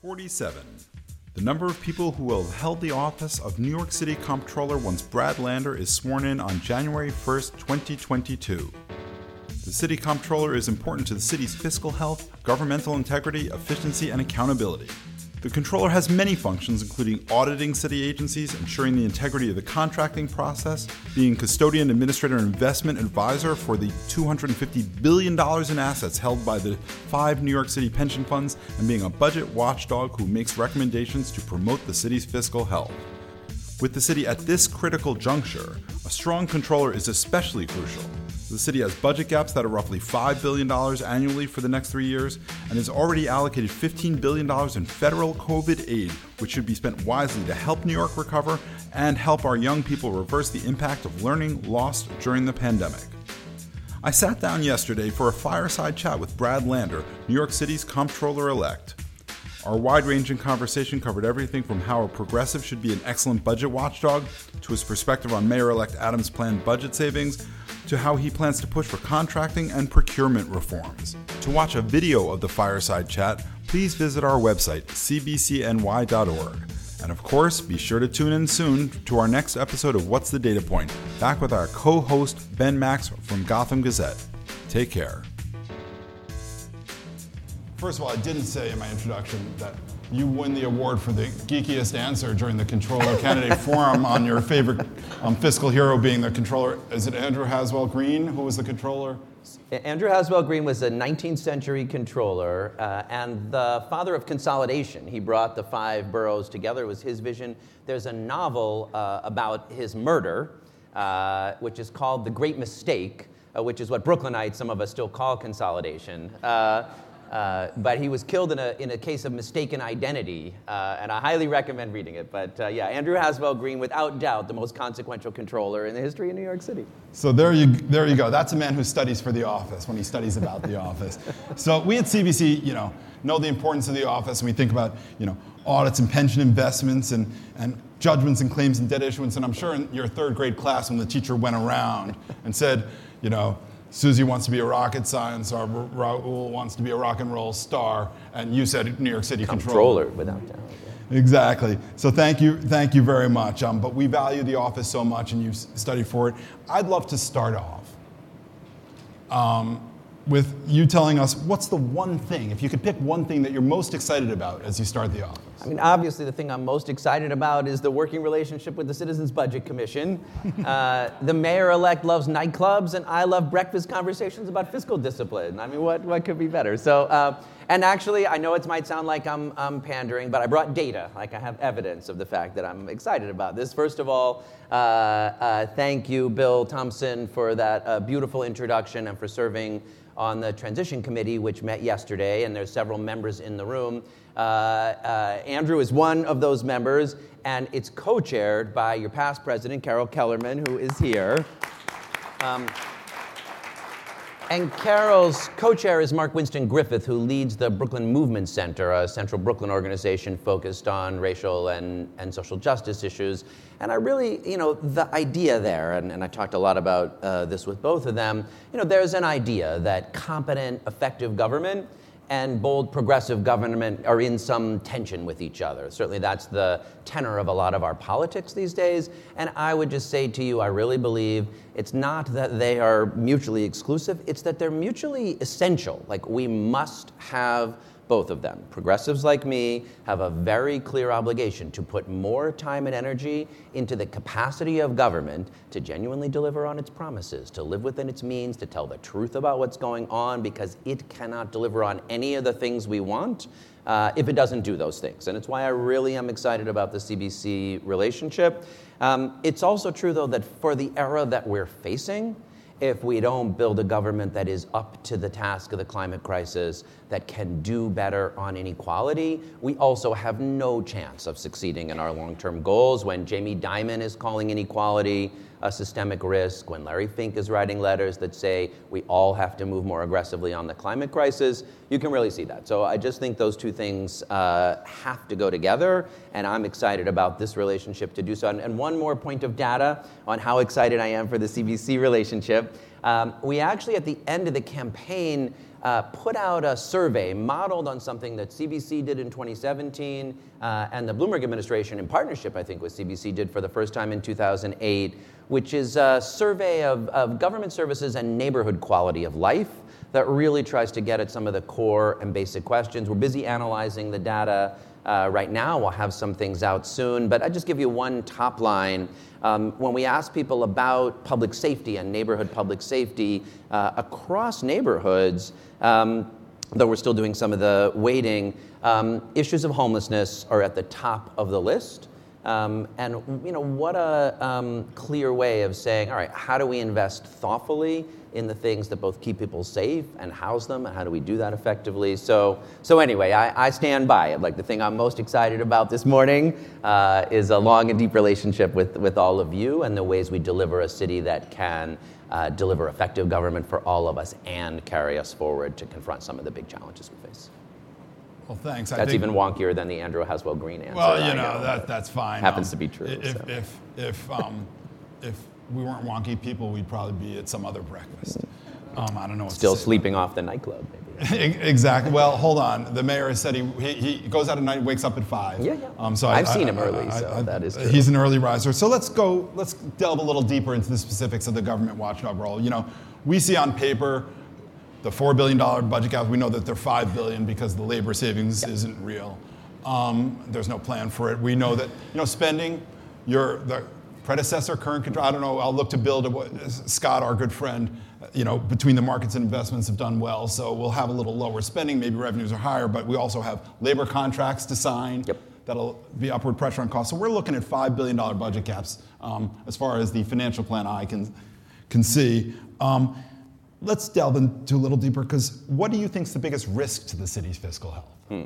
47. The number of people who will have held the office of New York City Comptroller once Brad Lander is sworn in on January 1st, 2022. The City Comptroller is important to the city's fiscal health, governmental integrity, efficiency, and accountability. The controller has many functions, including auditing city agencies, ensuring the integrity of the contracting process, being custodian, administrator, and investment advisor for the $250 billion in assets held by the five New York City pension funds, and being a budget watchdog who makes recommendations to promote the city's fiscal health. With the city at this critical juncture, a strong controller is especially crucial. The city has budget gaps that are roughly $5 billion annually for the next three years and has already allocated $15 billion in federal COVID aid, which should be spent wisely to help New York recover and help our young people reverse the impact of learning lost during the pandemic. I sat down yesterday for a fireside chat with Brad Lander, New York City's comptroller elect. Our wide ranging conversation covered everything from how a progressive should be an excellent budget watchdog, to his perspective on Mayor elect Adams' planned budget savings, to how he plans to push for contracting and procurement reforms. To watch a video of the fireside chat, please visit our website, cbcny.org. And of course, be sure to tune in soon to our next episode of What's the Data Point, back with our co host, Ben Max from Gotham Gazette. Take care. First of all, I didn't say in my introduction that you win the award for the geekiest answer during the controller candidate forum on your favorite um, fiscal hero being the controller. Is it Andrew Haswell Green who was the controller? Andrew Haswell Green was a 19th century controller uh, and the father of consolidation. He brought the five boroughs together, it was his vision. There's a novel uh, about his murder, uh, which is called The Great Mistake, uh, which is what Brooklynites, some of us still call consolidation. Uh, but he was killed in a, in a case of mistaken identity, uh, and I highly recommend reading it. But uh, yeah, Andrew Haswell Green, without doubt, the most consequential controller in the history of New York City. So there you, there you go. That's a man who studies for the office when he studies about the office. So we at CBC, you know, know the importance of the office, and we think about, you know, audits and pension investments and, and judgments and claims and debt issuance. And I'm sure in your third grade class when the teacher went around and said, you know, Susie wants to be a rocket science, or Raul wants to be a rock and roll star, and you said New York City controller. Controller, without doubt. Exactly. So thank you, thank you very much. Um, but we value the office so much, and you've studied for it. I'd love to start off um, with you telling us what's the one thing, if you could pick one thing that you're most excited about as you start the office. I mean, obviously, the thing I'm most excited about is the working relationship with the Citizens Budget Commission. uh, the mayor elect loves nightclubs, and I love breakfast conversations about fiscal discipline. I mean, what, what could be better? So, uh, and actually, I know it might sound like I'm, I'm pandering, but I brought data. Like, I have evidence of the fact that I'm excited about this. First of all, uh, uh thank you, Bill Thompson, for that uh, beautiful introduction and for serving on the transition committee, which met yesterday, and there's several members in the room. Uh, uh, Andrew is one of those members, and it's co chaired by your past president, Carol Kellerman, who is here. Um, and Carol's co chair is Mark Winston Griffith, who leads the Brooklyn Movement Center, a central Brooklyn organization focused on racial and, and social justice issues. And I really, you know, the idea there, and, and I talked a lot about uh, this with both of them, you know, there's an idea that competent, effective government and bold progressive government are in some tension with each other. Certainly, that's the tenor of a lot of our politics these days. And I would just say to you, I really believe it's not that they are mutually exclusive, it's that they're mutually essential. Like, we must have both of them. Progressives like me have a very clear obligation to put more time and energy into the capacity of government to genuinely deliver on its promises, to live within its means, to tell the truth about what's going on, because it cannot deliver on any of the things we want uh, if it doesn't do those things. And it's why I really am excited about the CBC relationship. Um, it's also true, though, that for the era that we're facing, if we don't build a government that is up to the task of the climate crisis, that can do better on inequality, we also have no chance of succeeding in our long term goals. When Jamie Dimon is calling inequality a systemic risk, when Larry Fink is writing letters that say we all have to move more aggressively on the climate crisis, you can really see that. So I just think those two things uh, have to go together, and I'm excited about this relationship to do so. And, and one more point of data on how excited I am for the CBC relationship. Um, we actually, at the end of the campaign, uh, put out a survey modeled on something that CBC did in 2017 uh, and the Bloomberg administration, in partnership, I think, with CBC, did for the first time in 2008, which is a survey of, of government services and neighborhood quality of life that really tries to get at some of the core and basic questions. We're busy analyzing the data uh, right now. We'll have some things out soon, but I just give you one top line. Um, when we ask people about public safety and neighborhood public safety uh, across neighborhoods, um, though we're still doing some of the weighting, um, issues of homelessness are at the top of the list. Um, and you know what a um, clear way of saying, all right, how do we invest thoughtfully in the things that both keep people safe and house them, and how do we do that effectively? So, so anyway, I, I stand by it. Like the thing I'm most excited about this morning uh, is a long and deep relationship with with all of you and the ways we deliver a city that can uh, deliver effective government for all of us and carry us forward to confront some of the big challenges we face. Well, thanks. That's think, even wonkier than the Andrew Haswell Green answer. Well, you know, know that, that's fine. Happens um, to be true. If, so. if, if, um, if we weren't wonky people, we'd probably be at some other breakfast. Um, I don't know. Still sleeping off the nightclub, maybe. exactly. Well, hold on. The mayor has said he, he, he, goes out at night, wakes up at five. Yeah, yeah. Um, so I've I, seen I, him early, I, so that is true. He's an early riser. So let's go. Let's delve a little deeper into the specifics of the government watchdog role. You know, we see on paper the $4 billion budget gap, we know that they're 5 billion because the labor savings yep. isn't real. Um, there's no plan for it. We know that, you know, spending, your, the predecessor, current control, I don't know, I'll look to build what Scott, our good friend, you know, between the markets and investments have done well. So we'll have a little lower spending, maybe revenues are higher, but we also have labor contracts to sign. Yep. That'll be upward pressure on costs. So we're looking at $5 billion budget gaps um, as far as the financial plan I can, can see. Um, let's delve into a little deeper because what do you think is the biggest risk to the city's fiscal health? Hmm.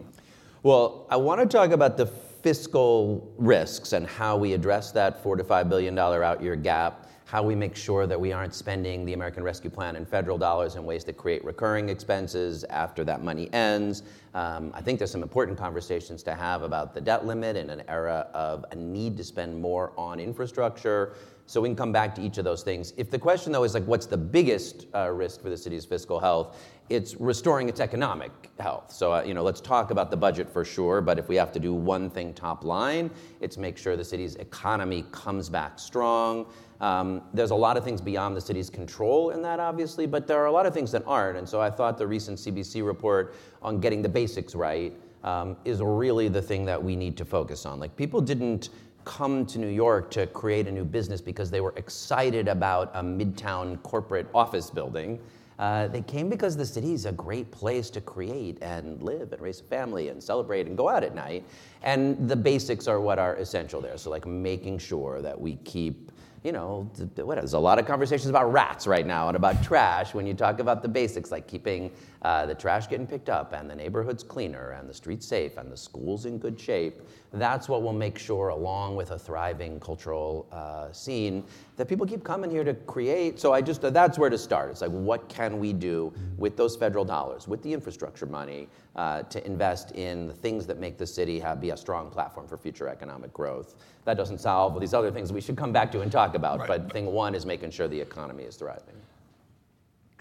Well, I want to talk about the fiscal risks and how we address that four to five billion dollar out year gap, how we make sure that we aren't spending the American Rescue Plan and federal dollars in ways that create recurring expenses after that money ends. Um, I think there's some important conversations to have about the debt limit in an era of a need to spend more on infrastructure. So we can come back to each of those things. If the question, though, is like, what's the biggest uh, risk for the city's fiscal health? It's restoring its economic health. So, uh, you know, let's talk about the budget for sure. But if we have to do one thing top line, it's make sure the city's economy comes back strong. Um, there's a lot of things beyond the city's control in that, obviously, but there are a lot of things that aren't. And so I thought the recent CBC report on getting the basics right um, is really the thing that we need to focus on. Like, people didn't come to New York to create a new business because they were excited about a midtown corporate office building. Uh, they came because the city is a great place to create and live and raise a family and celebrate and go out at night. And the basics are what are essential there. So, like making sure that we keep you know, what, there's a lot of conversations about rats right now and about trash when you talk about the basics, like keeping uh, the trash getting picked up and the neighborhoods cleaner and the streets safe and the schools in good shape. That's what will make sure, along with a thriving cultural uh, scene, that people keep coming here to create. So I just, that's where to start. It's like, what can we do with those federal dollars, with the infrastructure money, uh, to invest in the things that make the city have, be a strong platform for future economic growth? That doesn't solve all these other things we should come back to and talk about. Right. But thing one is making sure the economy is thriving.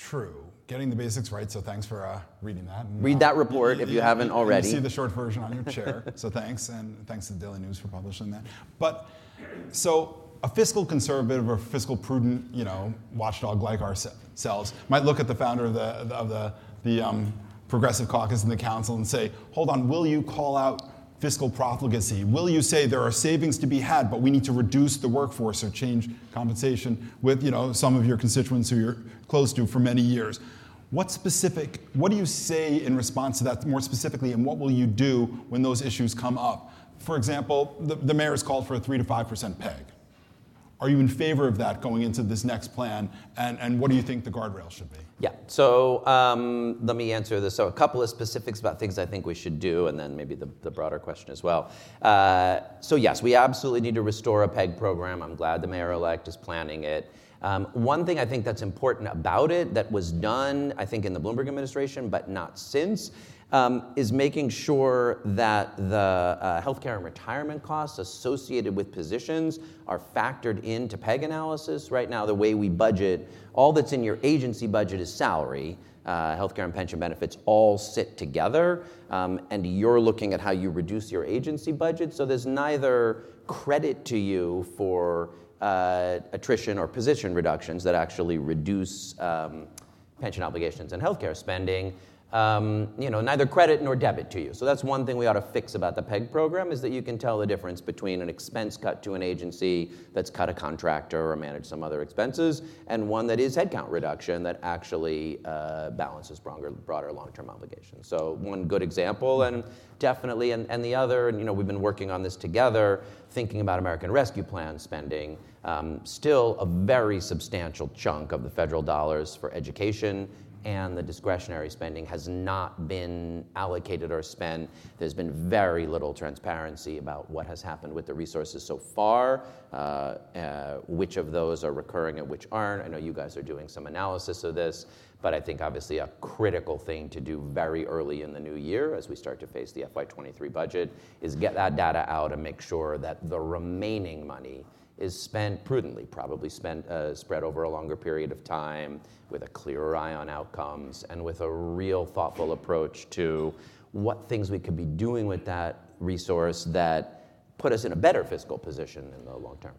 True. Getting the basics right. So thanks for uh, reading that. And, Read that report if you, you haven't already. You see the short version on your chair. so thanks, and thanks to the Daily News for publishing that. But so a fiscal conservative or fiscal prudent, you know, watchdog like ourselves might look at the founder of the of the the um, progressive caucus in the council and say, "Hold on, will you call out fiscal profligacy? Will you say there are savings to be had, but we need to reduce the workforce or change compensation with you know, some of your constituents who you're close to for many years? What specific, what do you say in response to that more specifically, and what will you do when those issues come up? For example, the, the mayor has called for a 3 to 5% peg. Are you in favor of that going into this next plan? And, and what do you think the guardrails should be? Yeah, so um, let me answer this. So, a couple of specifics about things I think we should do, and then maybe the, the broader question as well. Uh, so, yes, we absolutely need to restore a PEG program. I'm glad the mayor elect is planning it. Um, one thing I think that's important about it that was done, I think, in the Bloomberg administration, but not since, um, is making sure that the uh, healthcare and retirement costs associated with positions are factored into PEG analysis. Right now, the way we budget, all that's in your agency budget is salary. Uh, healthcare and pension benefits all sit together, um, and you're looking at how you reduce your agency budget. So there's neither credit to you for uh, attrition or position reductions that actually reduce um, pension obligations and healthcare spending um, you know, neither credit nor debit to you. So that's one thing we ought to fix about the PEG program is that you can tell the difference between an expense cut to an agency that's cut a contractor or managed some other expenses, and one that is headcount reduction that actually uh, balances broader, broader long-term obligations. So one good example, and definitely, and, and the other, and you know, we've been working on this together, thinking about American Rescue Plan spending. Um, still a very substantial chunk of the federal dollars for education and the discretionary spending has not been allocated or spent. There's been very little transparency about what has happened with the resources so far, uh, uh, which of those are recurring and which aren't. I know you guys are doing some analysis of this, but I think obviously a critical thing to do very early in the new year as we start to face the FY23 budget is get that data out and make sure that the remaining money is spent prudently, probably spent uh, spread over a longer period of time with a clearer eye on outcomes and with a real thoughtful approach to what things we could be doing with that resource that put us in a better fiscal position in the long term.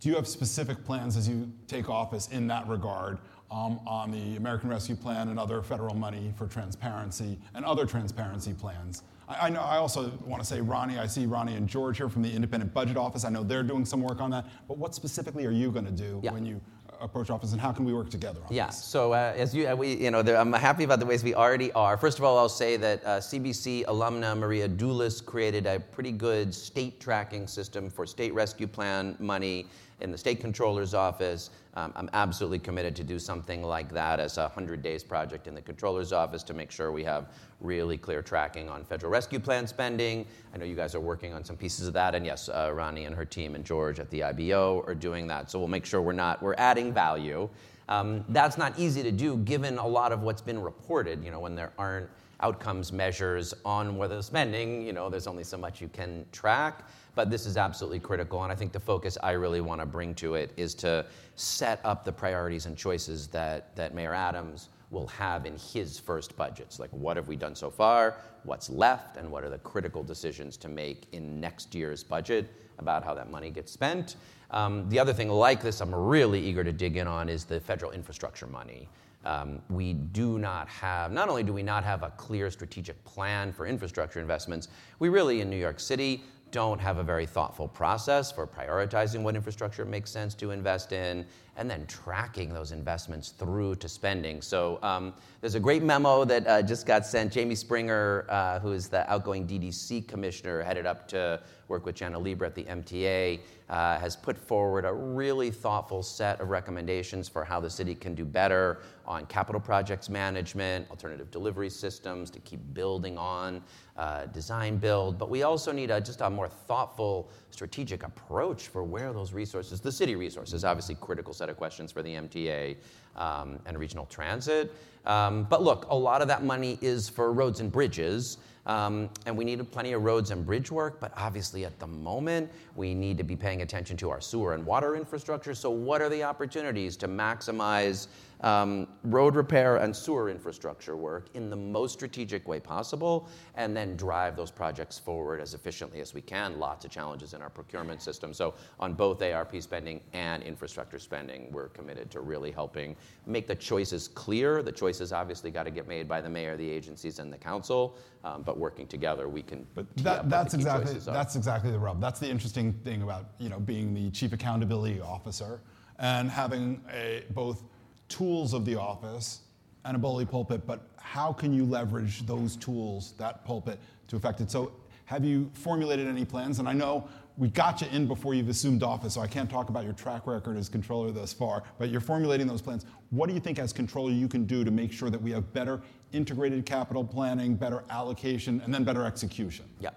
Do you have specific plans as you take office in that regard um, on the American Rescue Plan and other federal money for transparency and other transparency plans? I, know. I also want to say, Ronnie. I see Ronnie and George here from the Independent Budget Office. I know they're doing some work on that. But what specifically are you going to do yeah. when you approach office, and how can we work together on yeah, this? so uh, as you, uh, we, you know, I'm happy about the ways we already are. First of all, I'll say that uh, CBC alumna Maria Doulis created a pretty good state tracking system for state rescue plan money in the state controller's office. Um, I'm absolutely committed to do something like that as a 100 days project in the controller's office to make sure we have really clear tracking on federal rescue plan spending. I know you guys are working on some pieces of that, and yes, uh, Ronnie and her team and George at the IBO are doing that. So we'll make sure we're not we're adding value. Um, that's not easy to do given a lot of what's been reported. You know, when there aren't outcomes measures on whether the spending, you know, there's only so much you can track. But this is absolutely critical, and I think the focus I really want to bring to it is to set up the priorities and choices that, that Mayor Adams will have in his first budgets. Like, what have we done so far? What's left? And what are the critical decisions to make in next year's budget about how that money gets spent? Um, the other thing like this, I'm really eager to dig in on, is the federal infrastructure money. Um, we do not have, not only do we not have a clear strategic plan for infrastructure investments, we really in New York City don't have a very thoughtful process for prioritizing what infrastructure makes sense to invest in and then tracking those investments through to spending. So um, there's a great memo that uh, just got sent. Jamie Springer, uh, who is the outgoing DDC commissioner, headed up to work with Janno Lieber at the MTA, uh, has put forward a really thoughtful set of recommendations for how the city can do better on capital projects management, alternative delivery systems to keep building on uh, design build. But we also need a, just a more thoughtful strategic approach for where those resources, the city resources, obviously critical set of questions for the MTA um, and regional transit. Um, but look, a lot of that money is for roads and bridges. Um, and we need plenty of roads and bridge work, but obviously at the moment, we need to be paying attention to our sewer and water infrastructure. So, what are the opportunities to maximize um, road repair and sewer infrastructure work in the most strategic way possible, and then drive those projects forward as efficiently as we can? Lots of challenges in our procurement system. So, on both ARP spending and infrastructure spending, we're committed to really helping make the choices clear. The choices obviously got to get made by the mayor, the agencies, and the council. Um, but working together, we can. But that, that's exactly that's exactly the rub. That's the interesting thing about you know being the chief accountability officer and having a, both tools of the office and a bully pulpit. But how can you leverage those tools, that pulpit, to affect it? So, have you formulated any plans? And I know we got you in before you've assumed office, so I can't talk about your track record as controller thus far, but you're formulating those plans. What do you think, as controller, you can do to make sure that we have better integrated capital planning, better allocation, and then better execution? Yeah.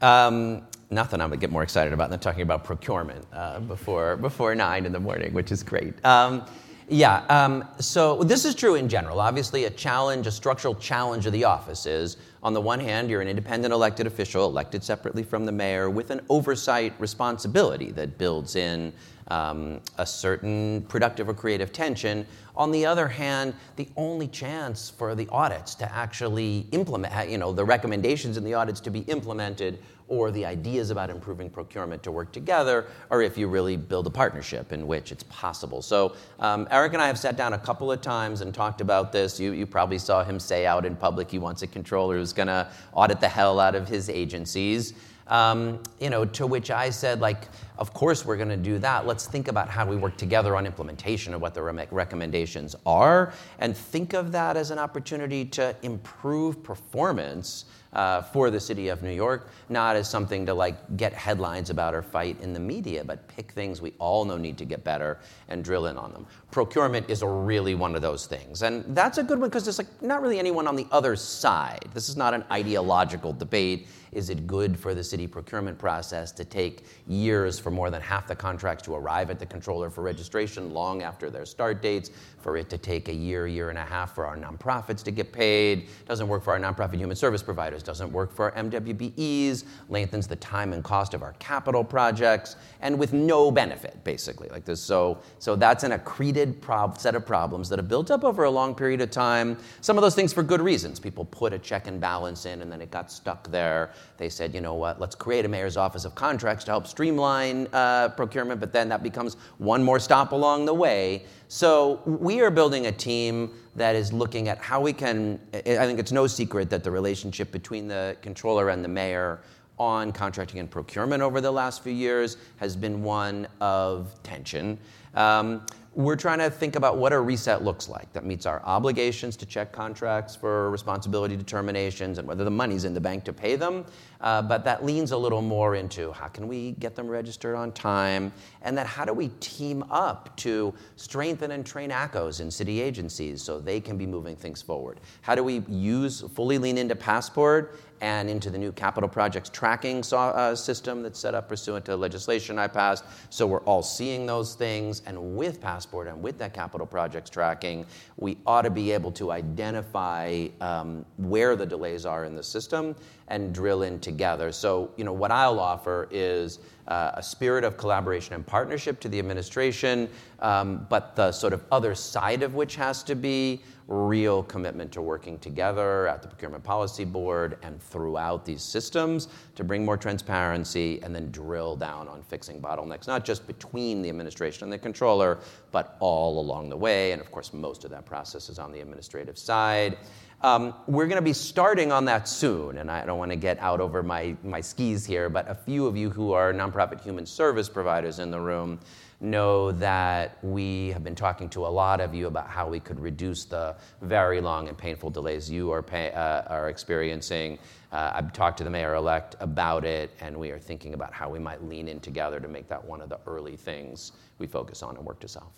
Um, nothing I would get more excited about than talking about procurement uh, before, before nine in the morning, which is great. Um, Yeah. Um, so this is true in general. Obviously, a challenge, a structural challenge of the office is on the one hand, you're an independent elected official, elected separately from the mayor, with an oversight responsibility that builds in um, a certain productive or creative tension. On the other hand, the only chance for the audits to actually implement, you know, the recommendations in the audits to be implemented or the ideas about improving procurement to work together, or if you really build a partnership in which it's possible. So, um, Eric and I have sat down a couple of times and talked about this. You, you probably saw him say out in public he wants a controller who's going to audit the hell out of his agencies. Um, you know, to which I said, like, of course we're going to do that. Let's think about how we work together on implementation of what the re- recommendations are, and think of that as an opportunity to improve performance uh, for the city of New York, not as something to like get headlines about or fight in the media, but pick things we all know need to get better and drill in on them. Procurement is really one of those things, and that's a good one because there's like not really anyone on the other side. This is not an ideological debate. Is it good for the city procurement process to take years for more than half the contracts to arrive at the controller for registration long after their start dates? For it to take a year, year and a half for our nonprofits to get paid? Doesn't work for our nonprofit human service providers, doesn't work for our MWBEs, lengthens the time and cost of our capital projects, and with no benefit, basically. Like this. So, so that's an accreted prob- set of problems that have built up over a long period of time. Some of those things for good reasons. People put a check and balance in and then it got stuck there they said, you know what, let's create a mayor's office of contracts to help streamline uh, procurement, but then that becomes one more stop along the way. So we are building a team that is looking at how we can. I think it's no secret that the relationship between the controller and the mayor on contracting and procurement over the last few years has been one of tension. Um, we're trying to think about what a reset looks like that meets our obligations to check contracts for responsibility determinations and whether the money's in the bank to pay them. Uh, but that leans a little more into how can we get them registered on time, and then how do we team up to strengthen and train ACOs in city agencies so they can be moving things forward? How do we use fully lean into Passport and into the new capital projects tracking so, uh, system that's set up pursuant to legislation I passed. So we're all seeing those things. And with Passport and with that capital projects tracking, we ought to be able to identify um, where the delays are in the system and drill in together. So, you know, what I'll offer is uh, a spirit of collaboration and partnership to the administration, um, but the sort of other side of which has to be real commitment to working together at the Procurement Policy Board and throughout these systems to bring more transparency and then drill down on fixing bottlenecks, not just between the administration and the controller, but all along the way. And of course, most of that process is on the administrative side. Um, we're going to be starting on that soon, and I don't want to get out over my, my skis here, but a few of you who are nonprofit human service providers in the room know that we have been talking to a lot of you about how we could reduce the very long and painful delays you are, pay, uh, are experiencing. Uh, I've talked to the mayor elect about it, and we are thinking about how we might lean in together to make that one of the early things we focus on and work to solve.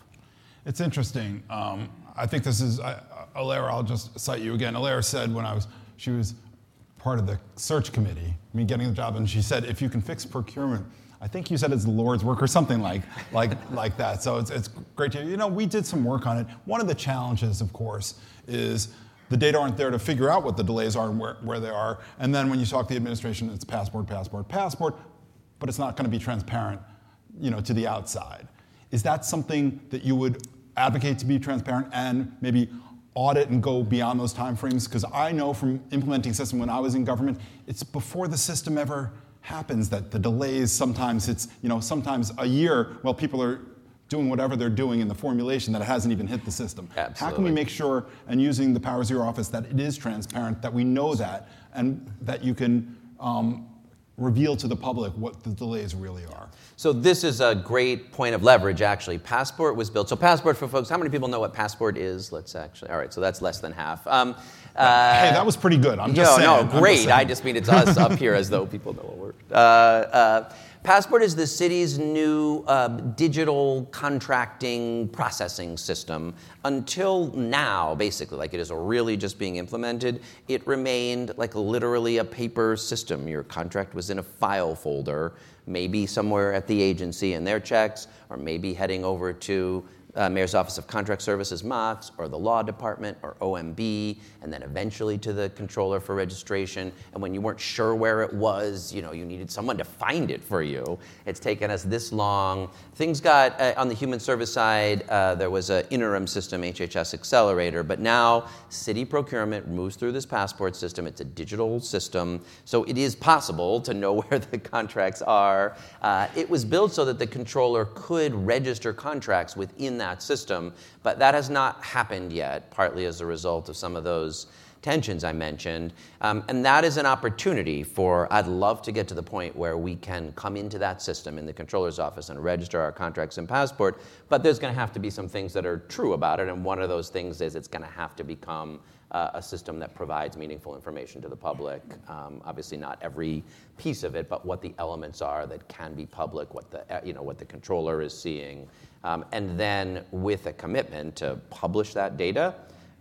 It's interesting. Um, I think this is, uh, Alara, I'll just cite you again. Alara said when I was, she was part of the search committee, me getting the job, and she said, if you can fix procurement, I think you said it's the Lord's work or something like, like, like that. So it's, it's great to, you know, we did some work on it. One of the challenges, of course, is the data aren't there to figure out what the delays are and where, where they are. And then when you talk to the administration, it's passport, passport, passport, but it's not going to be transparent, you know, to the outside. Is that something that you would advocate to be transparent and maybe audit and go beyond those timeframes? Because I know from implementing system when I was in government, it's before the system ever happens that the delays sometimes it's you know sometimes a year while people are doing whatever they're doing in the formulation that it hasn't even hit the system Absolutely. how can we make sure and using the powers of your office that it is transparent that we know that and that you can um, reveal to the public what the delays really are so this is a great point of leverage actually passport was built so passport for folks how many people know what passport is let's actually all right so that's less than half um, uh, hey, that was pretty good. I'm just no, saying. No, great. Just I just mean it's us up here as though people know what we're. Uh, uh, Passport is the city's new uh, digital contracting processing system. Until now, basically, like it is really just being implemented, it remained like literally a paper system. Your contract was in a file folder, maybe somewhere at the agency in their checks, or maybe heading over to uh, Mayor's Office of Contract Services, MOCS, or the Law Department, or OMB, and then eventually to the Controller for registration. And when you weren't sure where it was, you know, you needed someone to find it for you. It's taken us this long. Things got, uh, on the human service side, uh, there was an interim system, HHS Accelerator, but now city procurement moves through this passport system. It's a digital system, so it is possible to know where the contracts are. Uh, it was built so that the controller could register contracts within that system, but that has not happened yet, partly as a result of some of those tensions I mentioned. Um, and that is an opportunity for, I'd love to get to the point where we can come into that system in the controller's office and register our contracts and passport, but there's going to have to be some things that are true about it. And one of those things is it's going to have to become uh, a system that provides meaningful information to the public. Um, obviously, not every piece of it, but what the elements are that can be public, what the, uh, you know, what the controller is seeing. Um, and then with a commitment to publish that data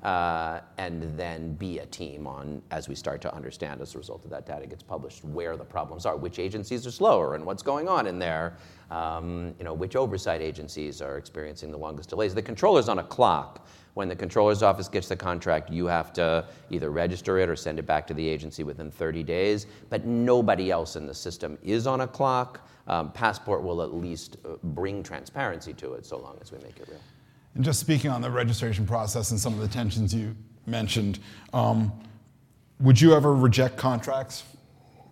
uh, and then be a team on as we start to understand as a result of that data gets published where the problems are, which agencies are slower and what's going on in there, um, you know, which oversight agencies are experiencing the longest delays. The controller's on a clock. When the controller's office gets the contract, you have to either register it or send it back to the agency within 30 days. But nobody else in the system is on a clock. Um, Passport will at least uh, bring transparency to it so long as we make it real. And just speaking on the registration process and some of the tensions you mentioned, um, would you ever reject contracts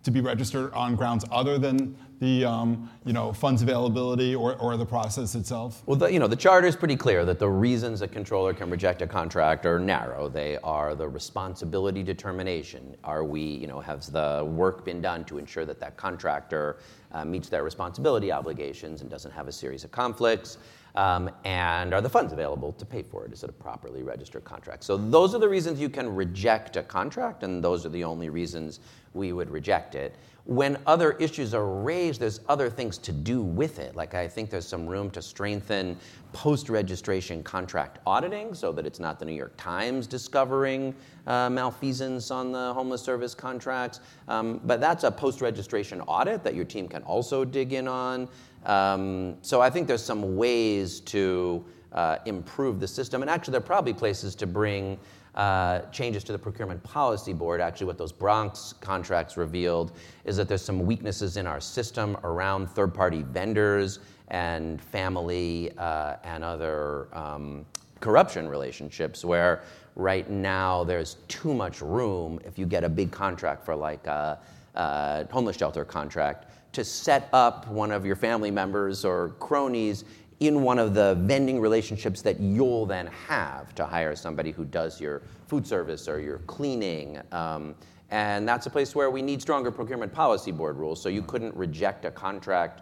to be registered on grounds other than the um, you know, funds availability or, or the process itself? Well, the, you know, the charter is pretty clear that the reasons a controller can reject a contract are narrow. They are the responsibility determination. Are we, you know, has the work been done to ensure that that contractor uh, meets their responsibility obligations and doesn't have a series of conflicts? Um, and are the funds available to pay for it? Is it a properly registered contract? So those are the reasons you can reject a contract, and those are the only reasons we would reject it. When other issues are raised, there's other things to do with it. Like I think there's some room to strengthen post-registration contract auditing so that it's not the New York Times discovering uh, malfeasance on the homeless service contracts. Um, but that's a post-registration audit that your team can also dig in on. Um, so I think there's some ways to uh, improve the system. And actually, there are probably places to bring uh, changes to the procurement policy board. Actually, what those Bronx contracts revealed is that there's some weaknesses in our system around third party vendors and family uh, and other um, corruption relationships where right now there's too much room if you get a big contract for like a, a homeless shelter contract to set up one of your family members or cronies in one of the vending relationships that you'll then have to hire somebody who does your food service or your cleaning. Um, and that's a place where we need stronger procurement policy board rules. So you couldn't reject a contract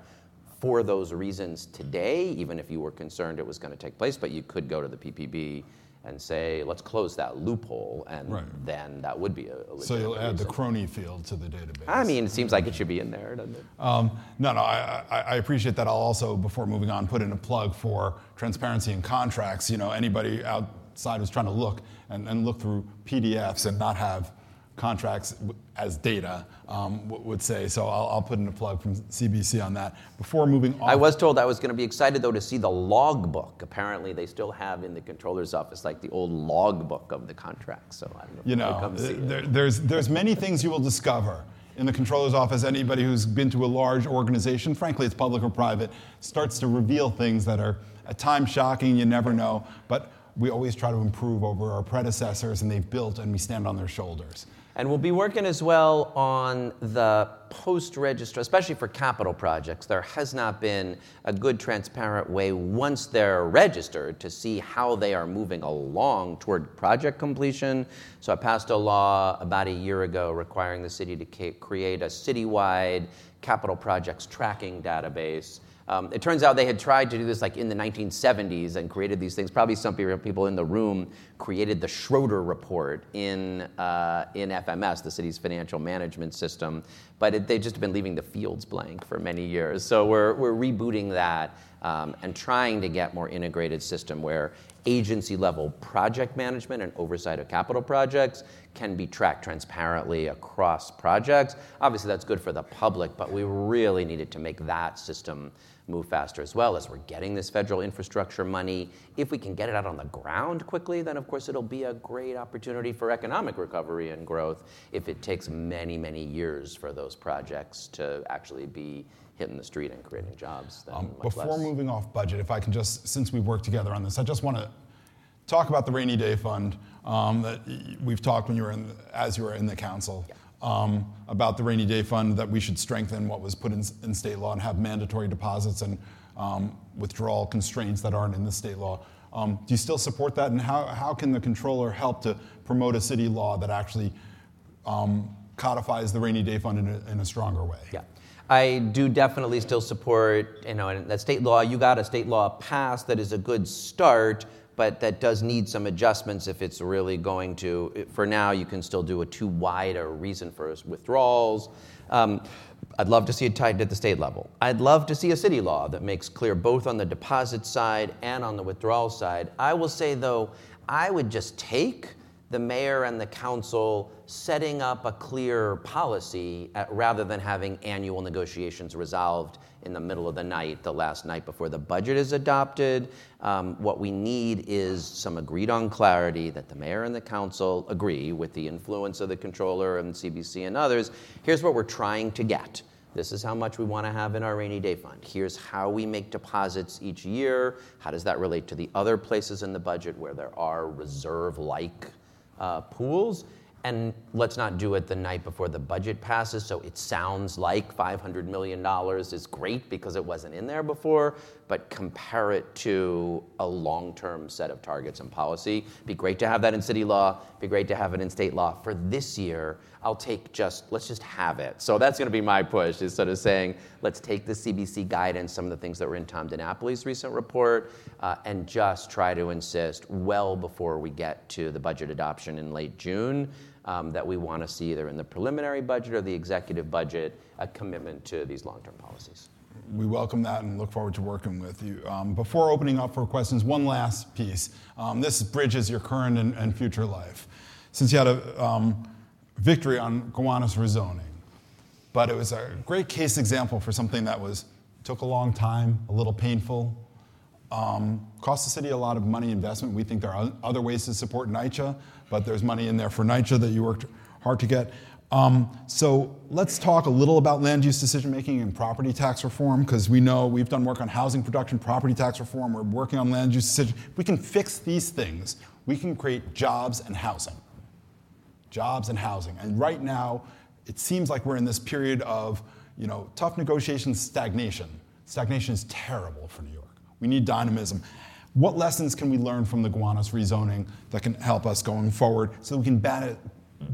for those reasons today, even if you were concerned it was going to take place, but you could go to the PPB and say, let's close that loophole, and right. then that would be a, a So you'll add the crony field to the database. I mean, it seems like it should be in there, doesn't it? Um, no, no, I, I, I, appreciate that. I'll also, before moving on, put in a plug for transparency in contracts. You know, anybody outside who's trying to look and, and look through PDFs and not have contracts as data um, would say. So I'll, I'll, put in a plug from CBC on that. Before moving on. I was told I was going to be excited, though, to see the logbook. Apparently, they still have in the controller's office like the old logbook of the contract. So I don't know. You know, there, there's, there's many things you will discover in the controller's office, anybody who's been to a large organization, frankly, it's public or private, starts to reveal things that are at times shocking, you never know. But we always try to improve over our predecessors, and they've built, and we stand on their shoulders. And we'll be working as well on the post register, especially for capital projects. There has not been a good, transparent way once they're registered to see how they are moving along toward project completion. So I passed a law about a year ago requiring the city to create a citywide capital projects tracking database um, it turns out they had tried to do this like in the 1970s and created these things. Probably some people in the room created the Schroeder report in, uh, in FMS, the city's financial management system, but it, they've just been leaving the fields blank for many years. So we're, we're rebooting that um, and trying to get more integrated system where agency level project management and oversight of capital projects can be tracked transparently across projects. Obviously, that's good for the public, but we really needed to make that system move faster as well as we're getting this federal infrastructure money. If we can get it out on the ground quickly, then of course it'll be a great opportunity for economic recovery and growth. If it takes many, many years for those projects to actually be hitting the street and creating jobs. Um, before less. moving off budget, if I can just, since we've worked together on this, I just want to talk about the rainy day fund um, that we've talked when you were in, as you were in the council. Yeah. Um, about the rainy day fund that we should strengthen what was put in, in state law and have mandatory deposits and um, withdrawal constraints that aren't in the state law. Um, do you still support that? And how, how can the controller help to promote a city law that actually um, codifies the rainy day fund in a, in a stronger way? Yeah. I do definitely still support, you know, that state law. You got a state law passed that is a good start, but that does need some adjustments if it's really going to. For now, you can still do a too wide a reason for withdrawals. Um, I'd love to see it tied at the state level. I'd love to see a city law that makes clear both on the deposit side and on the withdrawal side. I will say, though, I would just take the mayor and the council setting up a clear policy at, rather than having annual negotiations resolved in the middle of the night, the last night before the budget is adopted. Um, what we need is some agreed on clarity that the mayor and the council agree with the influence of the controller and CBC and others. Here's what we're trying to get. This is how much we want to have in our rainy day fund. Here's how we make deposits each year. How does that relate to the other places in the budget where there are reserve like uh, pools? And let's not do it the night before the budget passes. So it sounds like $500 million is great because it wasn't in there before but compare it to a long-term set of targets and policy. Be great to have that in city law. Be great to have it in state law. For this year i'll take just let's just have it. So that's going to be my push is sort of saying let's take the cbc guidance some of the things that were in tom dinapoli's recent report uh, and just try to insist well before we get to the budget adoption in late june that we want to see either in the preliminary budget or the executive budget a commitment to these long-term policies. We welcome that and look forward to working with you. Um, before opening up for questions, one last piece. Um, this bridges your current and, future life. Since you had a um, victory on Gowanus rezoning, but it was a great case example for something that was took a long time, a little painful, um, cost the city a lot of money investment. We think there are other ways to support NYCHA, but there's money in there for NYCHA that you worked hard to get. Um, so let's talk a little about land use decision making and property tax reform because we know we've done work on housing production, property tax reform. We're working on land use decision. We can fix these things. We can create jobs and housing. Jobs and housing. And right now, it seems like we're in this period of you know tough negotiations, stagnation. Stagnation is terrible for New York. We need dynamism. What lessons can we learn from the Gowanus rezoning that can help us going forward so we can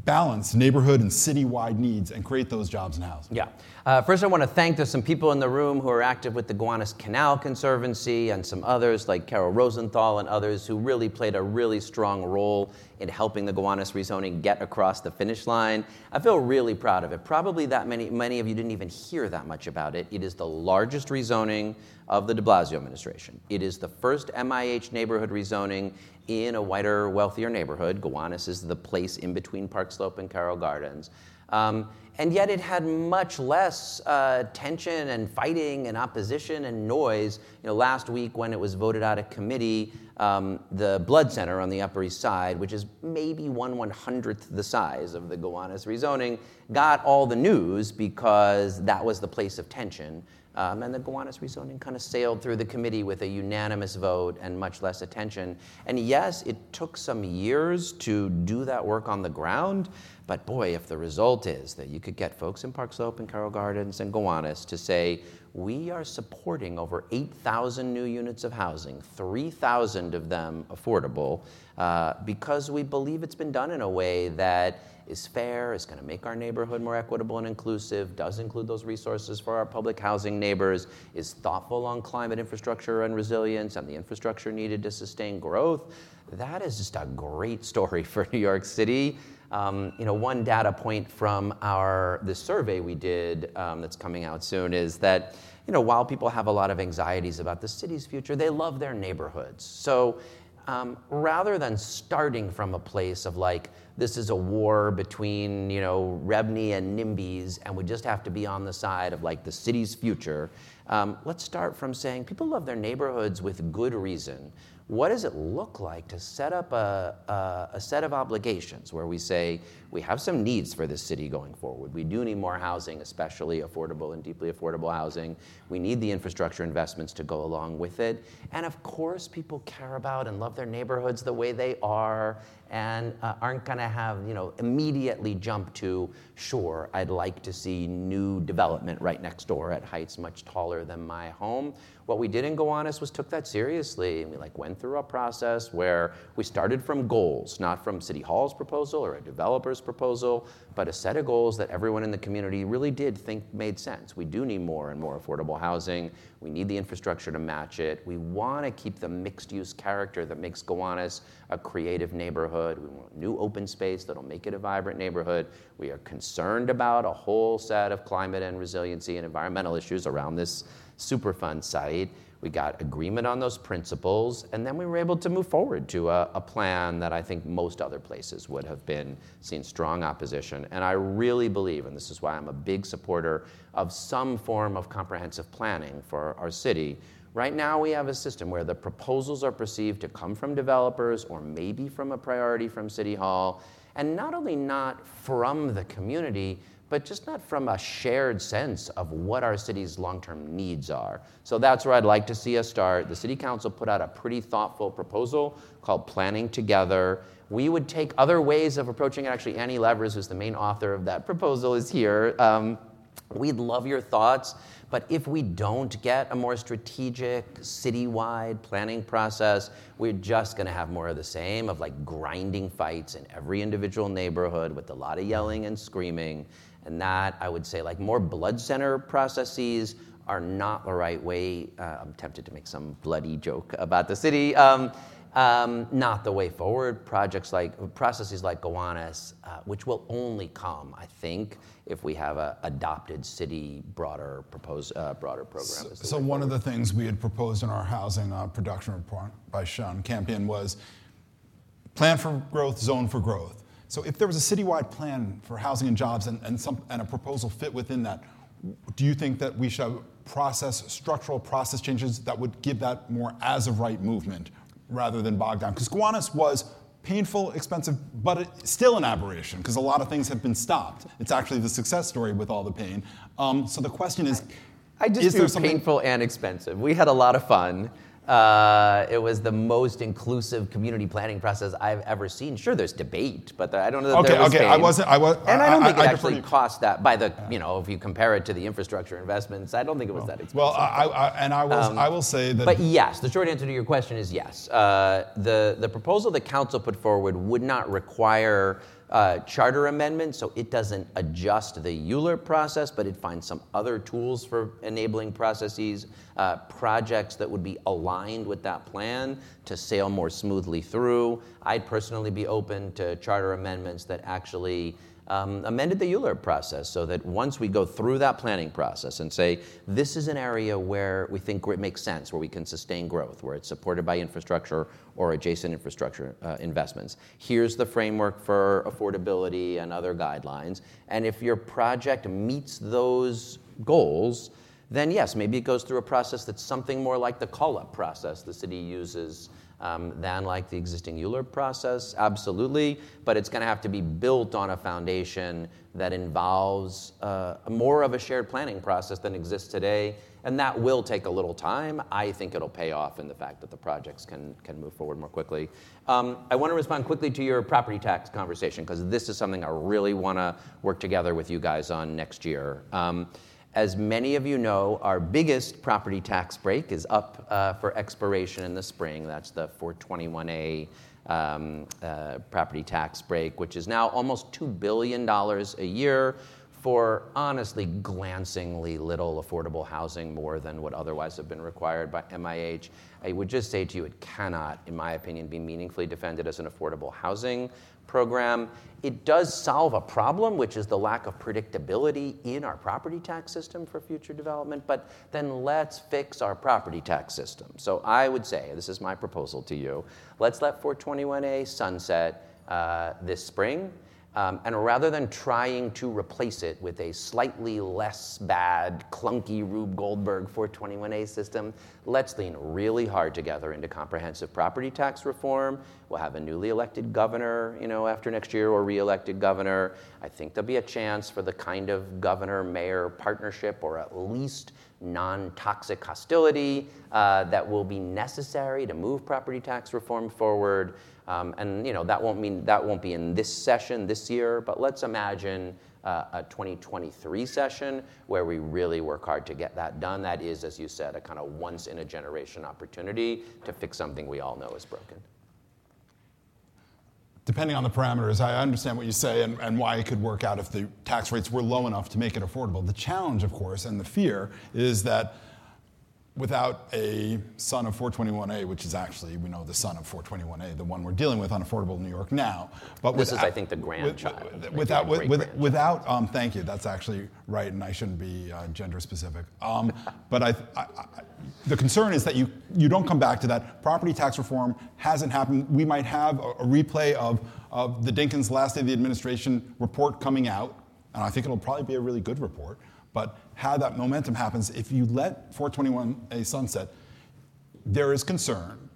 balance neighborhood and citywide needs and create those jobs and housing? Yeah. Uh, first, I want to thank there's some people in the room who are active with the Gowanus Canal Conservancy and some others like Carol Rosenthal and others who really played a really strong role in helping the Gowanus rezoning get across the finish line. I feel really proud of it. Probably that many, many of you didn't even hear that much about it. It is the largest rezoning of the de Blasio administration. It is the first MIH neighborhood rezoning in a whiter, wealthier neighborhood. Gowanus is the place in between Park Slope and Carroll Gardens. Um, and yet it had much less uh, tension and fighting and opposition and noise. You know, last week when it was voted out of committee, um, the Blood Center on the Upper East Side, which is maybe one one hundredth the size of the Gowanus rezoning, got all the news because that was the place of tension. Um, and the Gowanus rezoning kind of sailed through the committee with a unanimous vote and much less attention. And yes, it took some years to do that work on the ground, but boy, if the result is that you could get folks in Park Slope and Carroll Gardens and Gowanus to say, we are supporting over 8,000 new units of housing, 3,000 of them affordable, uh, because we believe it's been done in a way that is fair, is going to make our neighborhood more equitable and inclusive, does include those resources for our public housing neighbors, is thoughtful on climate infrastructure and resilience and the infrastructure needed to sustain growth. That is just a great story for New York City. Um, you know, one data point from our the survey we did um, that's coming out soon is that you know while people have a lot of anxieties about the city's future, they love their neighborhoods. So um, rather than starting from a place of like this is a war between you know REBNY and NIMBYs, and we just have to be on the side of like the city's future. Let's start from saying people love their neighborhoods with good reason what does it look like to set up a, a, a, set of obligations where we say we have some needs for this city going forward? We do need more housing, especially affordable and deeply affordable housing. We need the infrastructure investments to go along with it. And of course, people care about and love their neighborhoods the way they are and uh, aren't going to have, you know, immediately jump to, sure, I'd like to see new development right next door at heights much taller than my home. What we did in Gowanus was took that seriously, and we like went through a process where we started from goals, not from City Hall's proposal or a developer's proposal, but a set of goals that everyone in the community really did think made sense. We do need more and more affordable housing. We need the infrastructure to match it. We want to keep the mixed use character that makes Gowanus a creative neighborhood. We want new open space that'll make it a vibrant neighborhood. We are concerned about a whole set of climate and resiliency and environmental issues around this Superfund site. We got agreement on those principles, and then we were able to move forward to a, a, plan that I think most other places would have been seen strong opposition. And I really believe, and this is why I'm a big supporter of some form of comprehensive planning for our city. Right now, we have a system where the proposals are perceived to come from developers or maybe from a priority from City Hall, and not only not from the community, but just not from a shared sense of what our city's long term needs are. So that's where I'd like to see us start. The City Council put out a pretty thoughtful proposal called Planning Together. We would take other ways of approaching it. Actually, Annie Levers, who's the main author of that proposal, is here. Um, we'd love your thoughts. But if we don't get a more strategic, citywide planning process, we're just going to have more of the same of like grinding fights in every individual neighborhood with a lot of yelling and screaming. And that, I would say, like more blood center processes are not the right way. Uh, I'm tempted to make some bloody joke about the city. Um, um, not the way forward. Projects like processes like Gowanus, uh, which will only come, I think, if we have a adopted city broader propose, uh, broader program. So, so one forward. of the things we had proposed in our housing uh, production report by Sean Campion was plan for growth, zone for growth. So if there was a citywide plan for housing and jobs and, and, some, and a proposal fit within that, do you think that we should process structural process changes that would give that more as of right movement rather than bog down? Because Gowanus was painful, expensive, but it's still an aberration because a lot of things have been stopped. It's actually the success story with all the pain. Um, so the question is, I just is there painful and expensive. We had a lot of fun. Uh, it was the most inclusive community planning process I've ever seen. Sure, there's debate, but I don't know that okay, there was okay. Pain. I wasn't. I was, and I, I don't think I, it I actually cost that. By the you know, if you compare it to the infrastructure investments, I don't think it was well, that expensive. Well, I, and I was. Um, I will say that. But yes, the short answer to your question is yes. Uh, the the proposal the council put forward would not require uh, charter amendment, so it doesn't adjust the ULURP process, but it finds some other tools for enabling processes, uh, projects that would be aligned with that plan to sail more smoothly through. I'd personally be open to charter amendments that actually um, amended the ULURP process so that once we go through that planning process and say, this is an area where we think it makes sense, where we can sustain growth, where it's supported by infrastructure or adjacent infrastructure uh, investments. Here's the framework for affordability and other guidelines. And if your project meets those goals, then yes, maybe it goes through a process that's something more like the call up process the city uses um, than like the existing ULURP process, absolutely, but it's going to have to be built on a foundation that involves uh, more of a shared planning process than exists today, and that will take a little time. I think it'll pay off in the fact that the projects can, can move forward more quickly. Um, I want to respond quickly to your property tax conversation because this is something I really want to work together with you guys on next year. Um, as many of you know, our biggest property tax break is up uh, for expiration in the spring. That's the 421A um, uh, property tax break, which is now almost $2 billion a year for honestly glancingly little affordable housing, more than what otherwise have been required by MIH. I would just say to you, it cannot, in my opinion, be meaningfully defended as an affordable housing program. It does solve a problem, which is the lack of predictability in our property tax system for future development, but then let's fix our property tax system. So I would say, this is my proposal to you, let's let 421A sunset uh, this spring. Um, and rather than trying to replace it with a slightly less bad, clunky Rube Goldberg 421A system, let's lean really hard together into comprehensive property tax reform. We'll have a newly elected governor, you know, after next year or re-elected governor. I think there'll be a chance for the kind of governor-mayor partnership or at least non-toxic hostility uh, that will be necessary to move property tax reform forward. Um, and you know that won't mean that won't be in this session this year, but let's imagine uh, a 2023 session where we really work hard to get that done. That is, as you said, a kind of once in a generation opportunity to fix something we all know is broken. Depending on the parameters, I understand what you say and, and why it could work out if the tax rates were low enough to make it affordable. The challenge, of course, and the fear is that without a son of 421A, which is actually, we know the son of 421A, the one we're dealing with on Affordable New York now. But this without, is, I think, the grandchild. With, without, with, with, without um, thank you, that's actually right, and I shouldn't be uh, gender specific. Um, but I, I, I, the concern is that you, you don't come back to that. Property tax reform hasn't happened. We might have a, a replay of, of the Dinkins last day of the administration report coming out, and I think it'll probably be a really good report. But how that momentum happens, if you let 421A sunset, there is concern,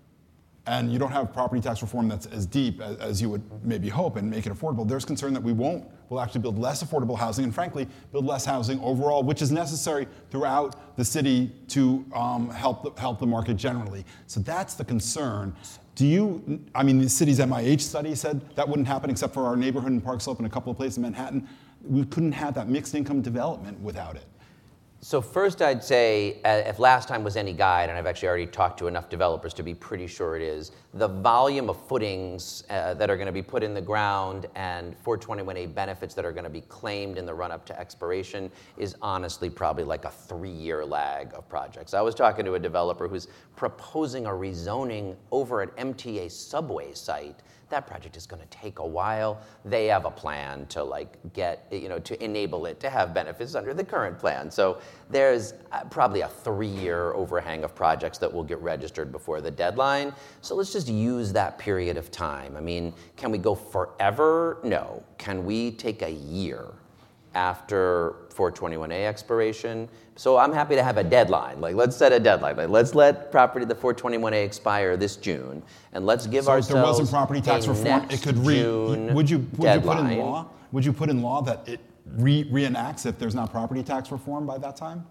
and you don't have property tax reform that's as deep as, as, you would maybe hope and make it affordable, there's concern that we won't, we'll actually build less affordable housing and frankly, build less housing overall, which is necessary throughout the city to um, help, the, help the market generally. So that's the concern. Do you, I mean, the city's MIH study said that wouldn't happen except for our neighborhood in Park Slope and a couple of places in Manhattan we couldn't have that mixed income development without it. So first, I'd say, uh, if last time was any guide, and I've actually already talked to enough developers to be pretty sure it is, the volume of footings uh, that are going to be put in the ground and 421A benefits that are going to be claimed in the run-up to expiration is honestly probably like a three-year lag of projects. I was talking to a developer who's proposing a rezoning over an MTA subway site that project is going to take a while. They have a plan to like get, you know, to enable it to have benefits under the current plan. So there's uh, probably a three-year overhang of projects that will get registered before the deadline. So let's just use that period of time. I mean, can we go forever? No. Can we take a year? After 421A expiration. So I'm happy to have a deadline. Like, let's set a deadline. Like, let's let property the 421A expire this June, and let's give so ourselves. if there wasn't property tax reform, it could re. June would you would deadline. you put in law? Would you put in law that it re- reenacts if there's not property tax reform by that time?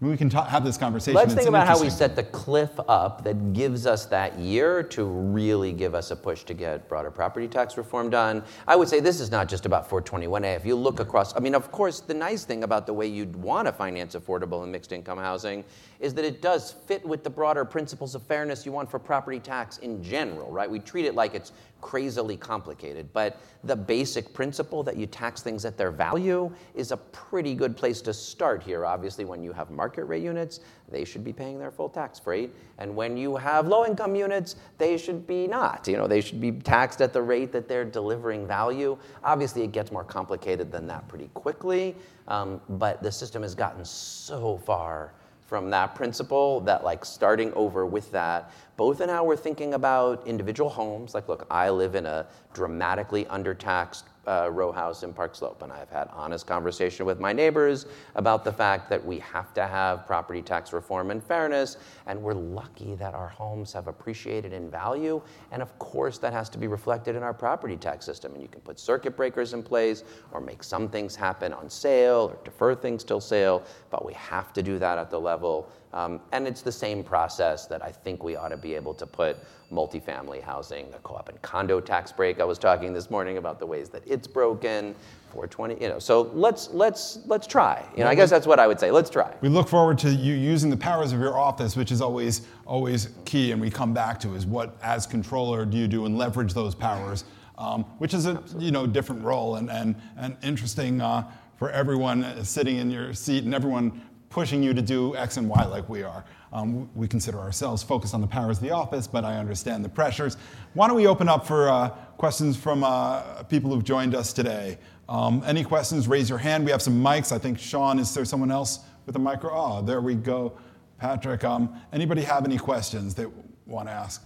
We can ta- have this conversation. Let's it's think about how we set the cliff up that gives us that year to really give us a push to get broader property tax reform done. I would say this is not just about 421A. If you look across, I mean, of course, the nice thing about the way you'd want to finance affordable and mixed income housing is that it does fit with the broader principles of fairness you want for property tax in general, right? We treat it like it's crazily complicated, but the basic principle that you tax things at their value is a pretty good place to start here. Obviously, when you have market rate units, they should be paying their full tax rate, and when you have low income units, they should be not. You know, they should be taxed at the rate that they're delivering value. Obviously, it gets more complicated than that pretty quickly, um, but the system has gotten so far from that principle that like starting over with that both in how we're thinking about individual homes like look i live in a dramatically undertaxed uh, row house in Park Slope, and I've had honest conversation with my neighbors about the fact that we have to have property tax reform and fairness, and we're lucky that our homes have appreciated in value, and of course that has to be reflected in our property tax system. And you can put circuit breakers in place, or make some things happen on sale, or defer things till sale, but we have to do that at the level and it's the same process that I think we ought to be able to put multifamily housing, the co op and condo tax break. I was talking this morning about the ways that it's broken. 420, you know. So let's let's let's try. You know, I guess that's what I would say. Let's try. We look forward to you using the powers of your office, which is always always key, and we come back to is what as controller do you do and leverage those powers, um, which is a Absolutely. you know different role and and and interesting uh, for everyone sitting in your seat and everyone pushing you to do X and Y like we are. Um, we consider ourselves focused on the powers of the office, but I understand the pressures. Why don't we open up for uh, questions from uh, people who've joined us today? Um, any questions, raise your hand. We have some mics. I think Sean, is there someone else with a micro? Oh, there we go. Patrick, um, anybody have any questions they want to ask?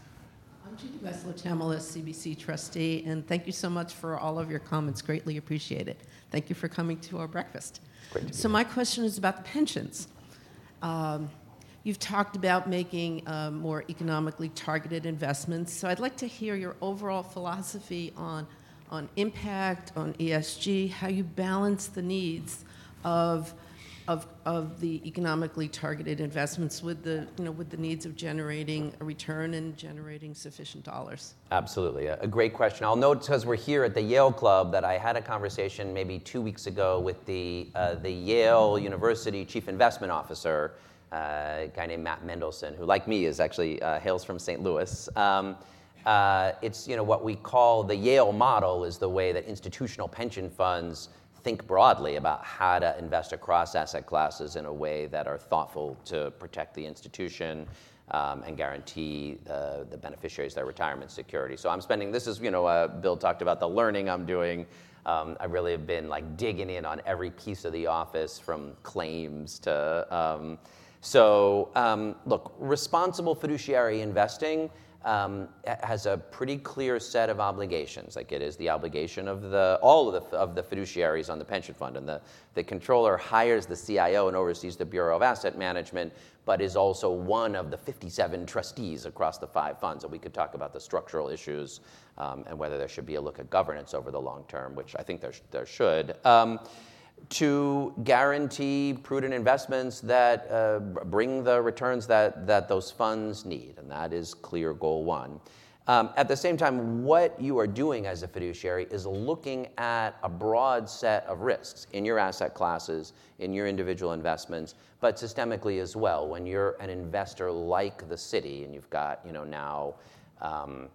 I'm Judy Wessler Chamelis, CBC trustee, and thank you so much for all of your comments. Greatly appreciate it. Thank you for coming to our breakfast. So, my question is about the pensions. Um, You've talked about making uh, more economically targeted investments. So I'd like to hear your overall philosophy on, on impact, on ESG, how you balance the needs of, of, of the economically targeted investments with the, you know, with the needs of generating a return and generating sufficient dollars. Absolutely. A, great question. I'll note because we're here at the Yale Club that I had a conversation maybe two weeks ago with the, uh, the Yale University Chief Investment Officer a guy named Matt Mendelsohn, who, like me, is actually uh, hails from St. Louis. Um, uh, it's you know what we call the Yale model is the way that institutional pension funds think broadly about how to invest across asset classes in a way that are thoughtful to protect the institution um, and guarantee uh, the beneficiaries their retirement security. So I'm spending this is you know uh, Bill talked about the learning I'm doing. Um, I really have been like digging in on every piece of the office from claims to um, so, um, look, responsible fiduciary investing um, has a pretty clear set of obligations. Like it is the obligation of the all of the of the fiduciaries on the pension fund, and the the controller hires the CIO and oversees the Bureau of Asset Management, but is also one of the 57 trustees across the five funds. And we could talk about the structural issues um, and whether there should be a look at governance over the long term, which I think there there should. Um, to guarantee prudent investments that uh, bring the returns that, that those funds need, and that is clear goal one. Um, at the same time, what you are doing as a fiduciary is looking at a broad set of risks in your asset classes, in your individual investments, but systemically as well. When you're an investor like the city, and you've got you know now. Um,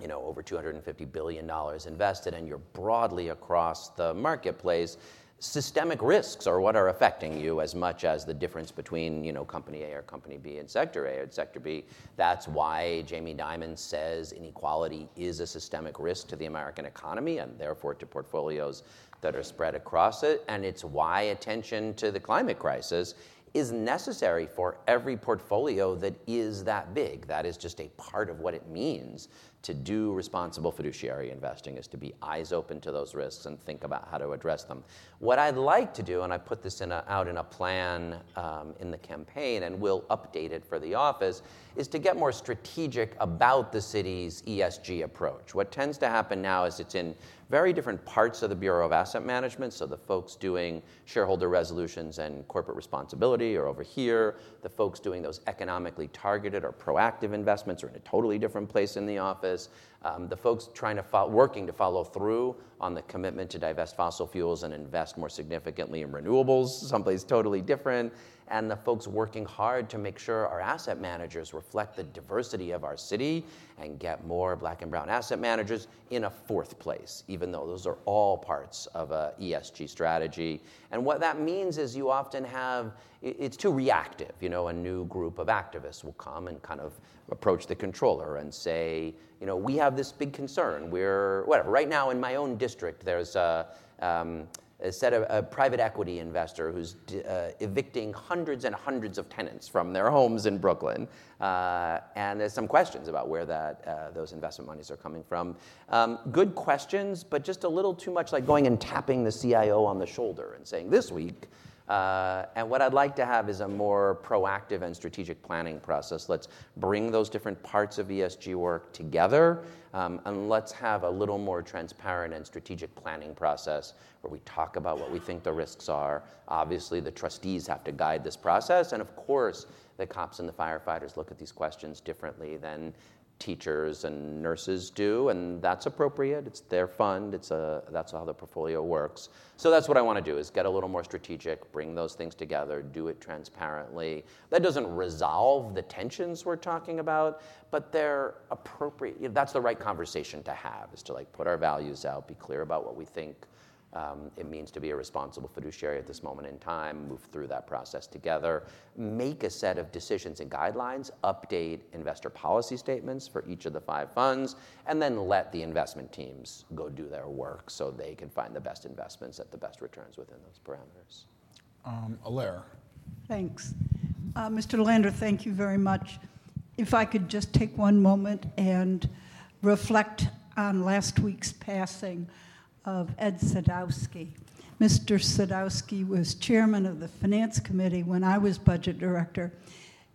you know, over $250 billion invested, and you're broadly across the marketplace, systemic risks are what are affecting you as much as the difference between you know company A or company B and sector A or sector B. That's why Jamie Dimon says inequality is a systemic risk to the American economy and therefore to portfolios that are spread across it. And it's why attention to the climate crisis is necessary for every portfolio that is that big. That is just a part of what it means to do responsible fiduciary investing is to be eyes open to those risks and think about how to address them. What I'd like to do, and I put this in a, out in a plan um, in the campaign and we'll update it for the office, is to get more strategic about the city's ESG approach. What tends to happen now is it's in very different parts of the Bureau of Asset Management. So the folks doing shareholder resolutions and corporate responsibility are over here. The folks doing those economically targeted or proactive investments are in a totally different place in the office. Um, the folks trying to fo- working to follow through on the commitment to divest fossil fuels and invest more significantly in renewables, someplace totally different and the folks working hard to make sure our asset managers reflect the diversity of our city and get more black and brown asset managers in a fourth place, even though those are all parts of a ESG strategy. And what that means is you often have, it's too reactive. You know, a new group of activists will come and kind of approach the controller and say, you know, we have this big concern. We're, whatever, right now in my own district, there's a, um, set of a private equity investor who's uh, evicting hundreds and hundreds of tenants from their homes in Brooklyn. Uh, and there's some questions about where that, uh, those investment monies are coming from. Um, good questions, but just a little too much like going and tapping the CIO on the shoulder and saying, this week, uh, and what I'd like to have is a more proactive and strategic planning process. Let's bring those different parts of ESG work together, Um, and let's have a little more transparent and strategic planning process where we talk about what we think the risks are. Obviously, the trustees have to guide this process, and of course, the cops and the firefighters look at these questions differently than teachers and nurses do, and that's appropriate. It's their fund. It's a, that's how the portfolio works. So that's what I want to do is get a little more strategic, bring those things together, do it transparently. That doesn't resolve the tensions we're talking about, but they're appropriate. That's the right conversation to have is to like put our values out, be clear about what we think it means to be a responsible fiduciary at this moment in time, move through that process together, make a set of decisions and guidelines, update investor policy statements for each of the five funds, and then let the investment teams go do their work so they can find the best investments at the best returns within those parameters. Um, Alair. Thanks. Uh, Mr. Lander, thank you very much. If I could just take one moment and reflect on last week's passing of Ed Sadowsky. Mr. Sadowsky was chairman of the Finance Committee when I was budget director,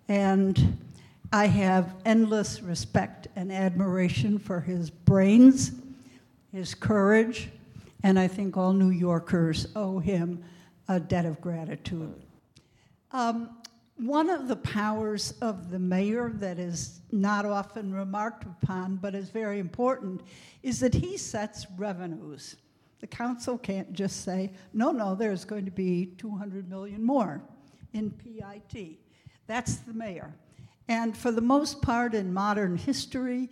and I have endless respect and admiration for his brains, his courage, and I think all New Yorkers owe him a debt of gratitude. Um, one of the powers of the mayor that is not often remarked upon but is very important is that he sets revenues. The council can't just say, no, no, there's going to be 200 million more in PIT. That's the mayor. And for the most part in modern history,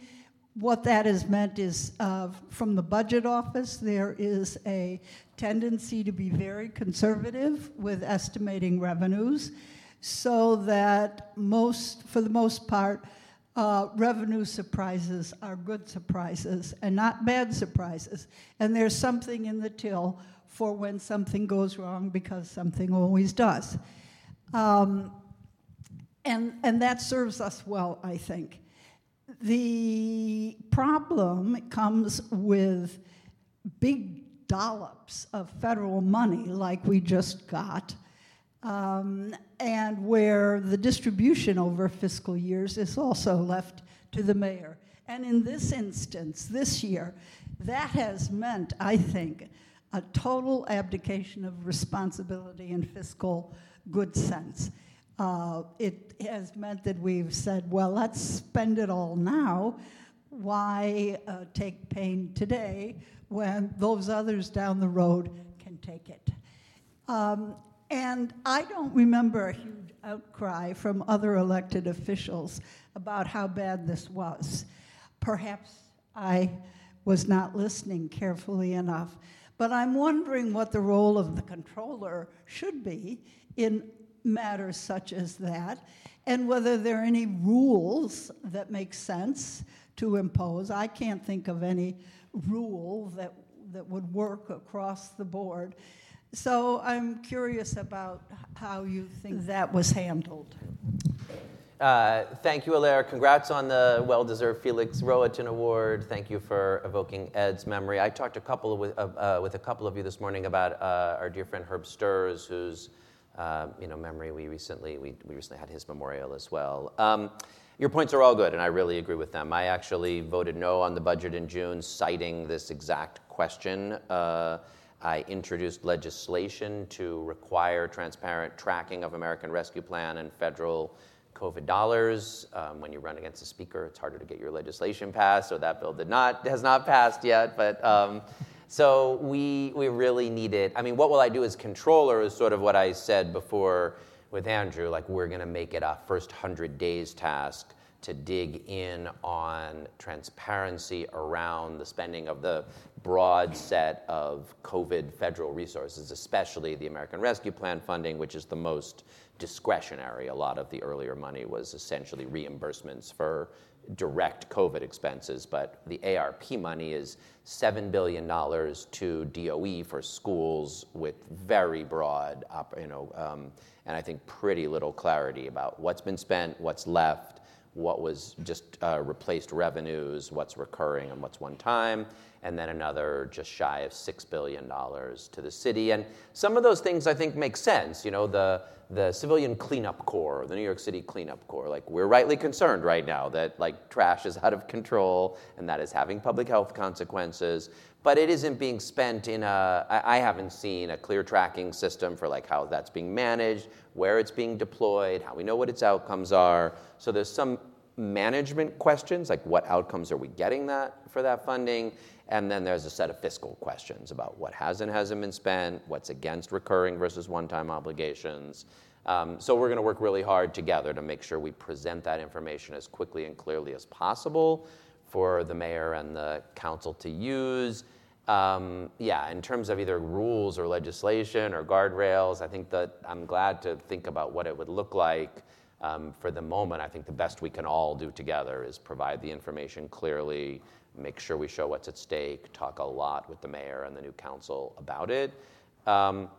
what that has meant is uh, from the budget office, there is a tendency to be very conservative with estimating revenues so that most, for the most part, uh, revenue surprises are good surprises and not bad surprises. And there's something in the till for when something goes wrong because something always does. Um, and, and that serves us well, I think. The problem comes with big dollops of federal money like we just got um, and where the distribution over fiscal years is also left to the mayor. And in this instance, this year, that has meant, I think, a total abdication of responsibility and fiscal good sense. Uh, it has meant that we've said, well, let's spend it all now. Why uh, take pain today when those others down the road can take it? Um, and I don't remember a huge outcry from other elected officials about how bad this was. Perhaps I was not listening carefully enough. But I'm wondering what the role of the controller should be in matters such as that, and whether there are any rules that make sense to impose. I can't think of any rule that, that would work across the board. So I'm curious about how you think that was handled. Uh, thank you, Alair. Congrats on the well-deserved Felix Rohatyn Award. Thank you for evoking Ed's memory. I talked a couple of, uh, uh, with a couple of you this morning about uh, our dear friend Herb Sturz, whose uh, you know memory we recently we, we recently had his memorial as well. Um, your points are all good, and I really agree with them. I actually voted no on the budget in June, citing this exact question. I introduced legislation to require transparent tracking of American Rescue Plan and federal COVID dollars. Um, when you run against a speaker, it's harder to get your legislation passed. So that bill did not has not passed yet. But um, so we we really need it. I mean, what will I do as controller is sort of what I said before with Andrew. Like we're going to make it a first hundred days task to dig in on transparency around the spending of the broad set of COVID federal resources, especially the American Rescue Plan funding, which is the most discretionary. A lot of the earlier money was essentially reimbursements for direct COVID expenses, but the ARP money is $7 billion to DOE for schools with very broad, you know, um, and I think pretty little clarity about what's been spent, what's left, what was just uh, replaced revenues, what's recurring, and what's one time, and then another just shy of $6 billion to the city. And some of those things I think make sense. You know, the, the Civilian Cleanup Corps, the New York City Cleanup Corps, like we're rightly concerned right now that like trash is out of control and that is having public health consequences. But it isn't being spent in a, I haven't seen a clear tracking system for like how that's being managed, where it's being deployed, how we know what its outcomes are. So there's some management questions, like what outcomes are we getting that for that funding? And then there's a set of fiscal questions about what has and hasn't been spent, what's against recurring versus one-time obligations. Um, so we're going to work really hard together to make sure we present that information as quickly and clearly as possible for the mayor and the council to use. Um, yeah, in terms of either rules or legislation or guardrails, I think that I'm glad to think about what it would look like. Um, for the moment, I think the best we can all do together is provide the information clearly, make sure we show what's at stake, talk a lot with the mayor and the new council about it. Um,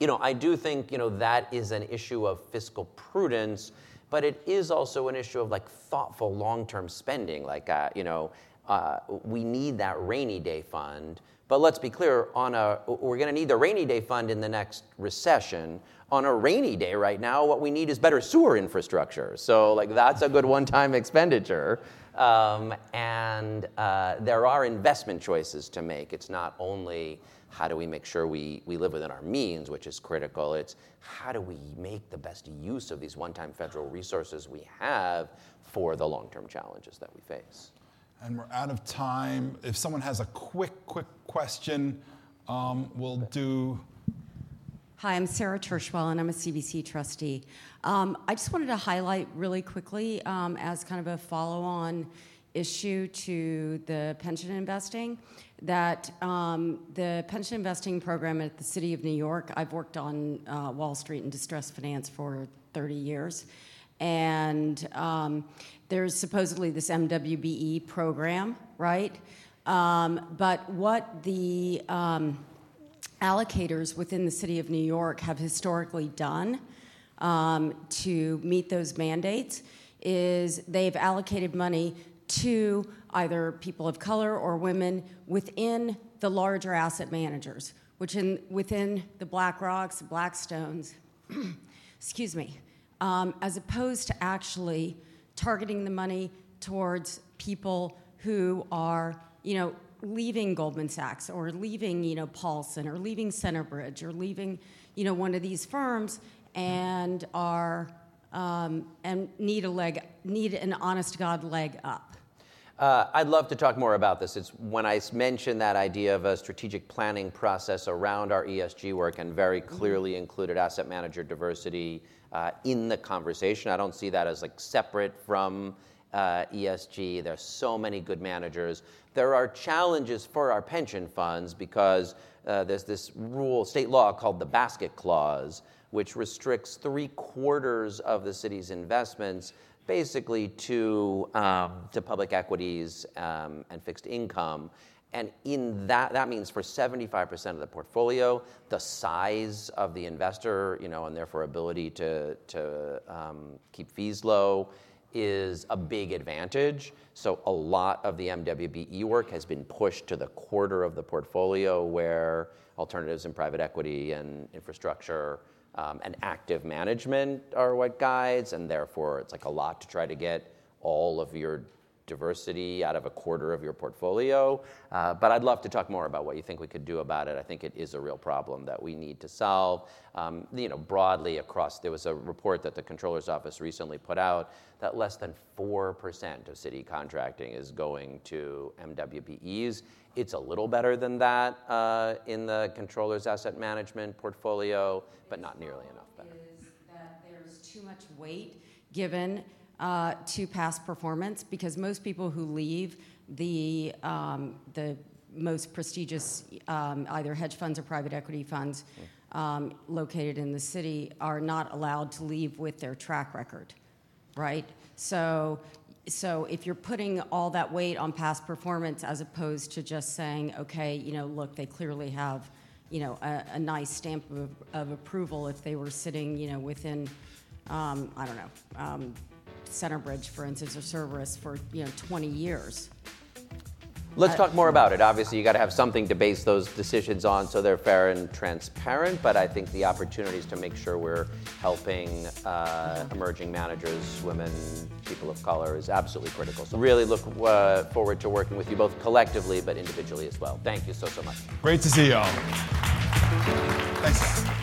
you know, I do think you know that is an issue of fiscal prudence, but it is also an issue of like thoughtful long-term spending. Like, uh, you know, uh, we need that rainy day fund. But let's be clear: on a, we're going to need the rainy day fund in the next recession. On a rainy day right now, what we need is better sewer infrastructure. So, like, that's a good one-time expenditure. Um, and uh, there are investment choices to make. It's not only how do we make sure we, we live within our means, which is critical. It's how do we make the best use of these one time federal resources we have for the long term challenges that we face. And we're out of time. If someone has a quick, quick question, um, we'll do. Hi, I'm Sarah Tershwell, and I'm a CBC trustee. Um, I just wanted to highlight really quickly, um, as kind of a follow on issue to the pension investing that um, the pension investing program at the City of New York, I've worked on uh, Wall Street and distressed finance for 30 years. And um, there's supposedly this MWBE program, right? Um, but what the um, allocators within the City of New York have historically done um, to meet those mandates is they've allocated money to either people of color or women within the larger asset managers, which in, within the BlackRocks, Blackstones, excuse me, um, as opposed to actually targeting the money towards people who are, you know, leaving Goldman Sachs or leaving, you know, Paulson or leaving Centerbridge or leaving, you know, one of these firms and are um, and need a leg, need an honest God leg up. Uh, I'd love to talk more about this. It's when I mentioned that idea of a strategic planning process around our ESG work and very mm-hmm. clearly included asset manager diversity in the conversation. I don't see that as like separate from uh, ESG. There's so many good managers. There are challenges for our pension funds because uh, there's this rule, state law called the basket clause, which restricts three quarters of the city's investments basically to, um, to public equities um, and fixed income. And in that, that means for 75% of the portfolio, the size of the investor, you know, and therefore ability to, to um, keep fees low is a big advantage. So a lot of the MWBE work has been pushed to the quarter of the portfolio where alternatives in private equity and infrastructure um, and active management are what guides, and therefore it's like a lot to try to get all of your diversity out of a quarter of your portfolio. Uh, but I'd love to talk more about what you think we could do about it. I think it is a real problem that we need to solve. Um, you know, broadly across, there was a report that the Comptroller's Office recently put out that less than 4% of city contracting is going to MWBEs. It's a little better than that uh, in the Comptroller's asset management portfolio, but not nearly enough better. Is that there's too much weight given uh, to past performance because most people who leave the um, the most prestigious um, either hedge funds or private equity funds um, located in the city are not allowed to leave with their track record, right? So so if you're putting all that weight on past performance as opposed to just saying, okay, you know, look, they clearly have, you know, a, a nice stamp of, of, approval if they were sitting, you know, within, um, I don't know, um, Centerbridge, for instance, or Cerberus for, you know, 20 years. Let's talk more about it. Obviously, you got to have something to base those decisions on so they're fair and transparent. But I think the opportunities to make sure we're helping uh, emerging managers, women, people of color is absolutely critical. So, really look uh, forward to working with you both collectively but individually as well. Thank you so, so much. Great to see you all. Thanks.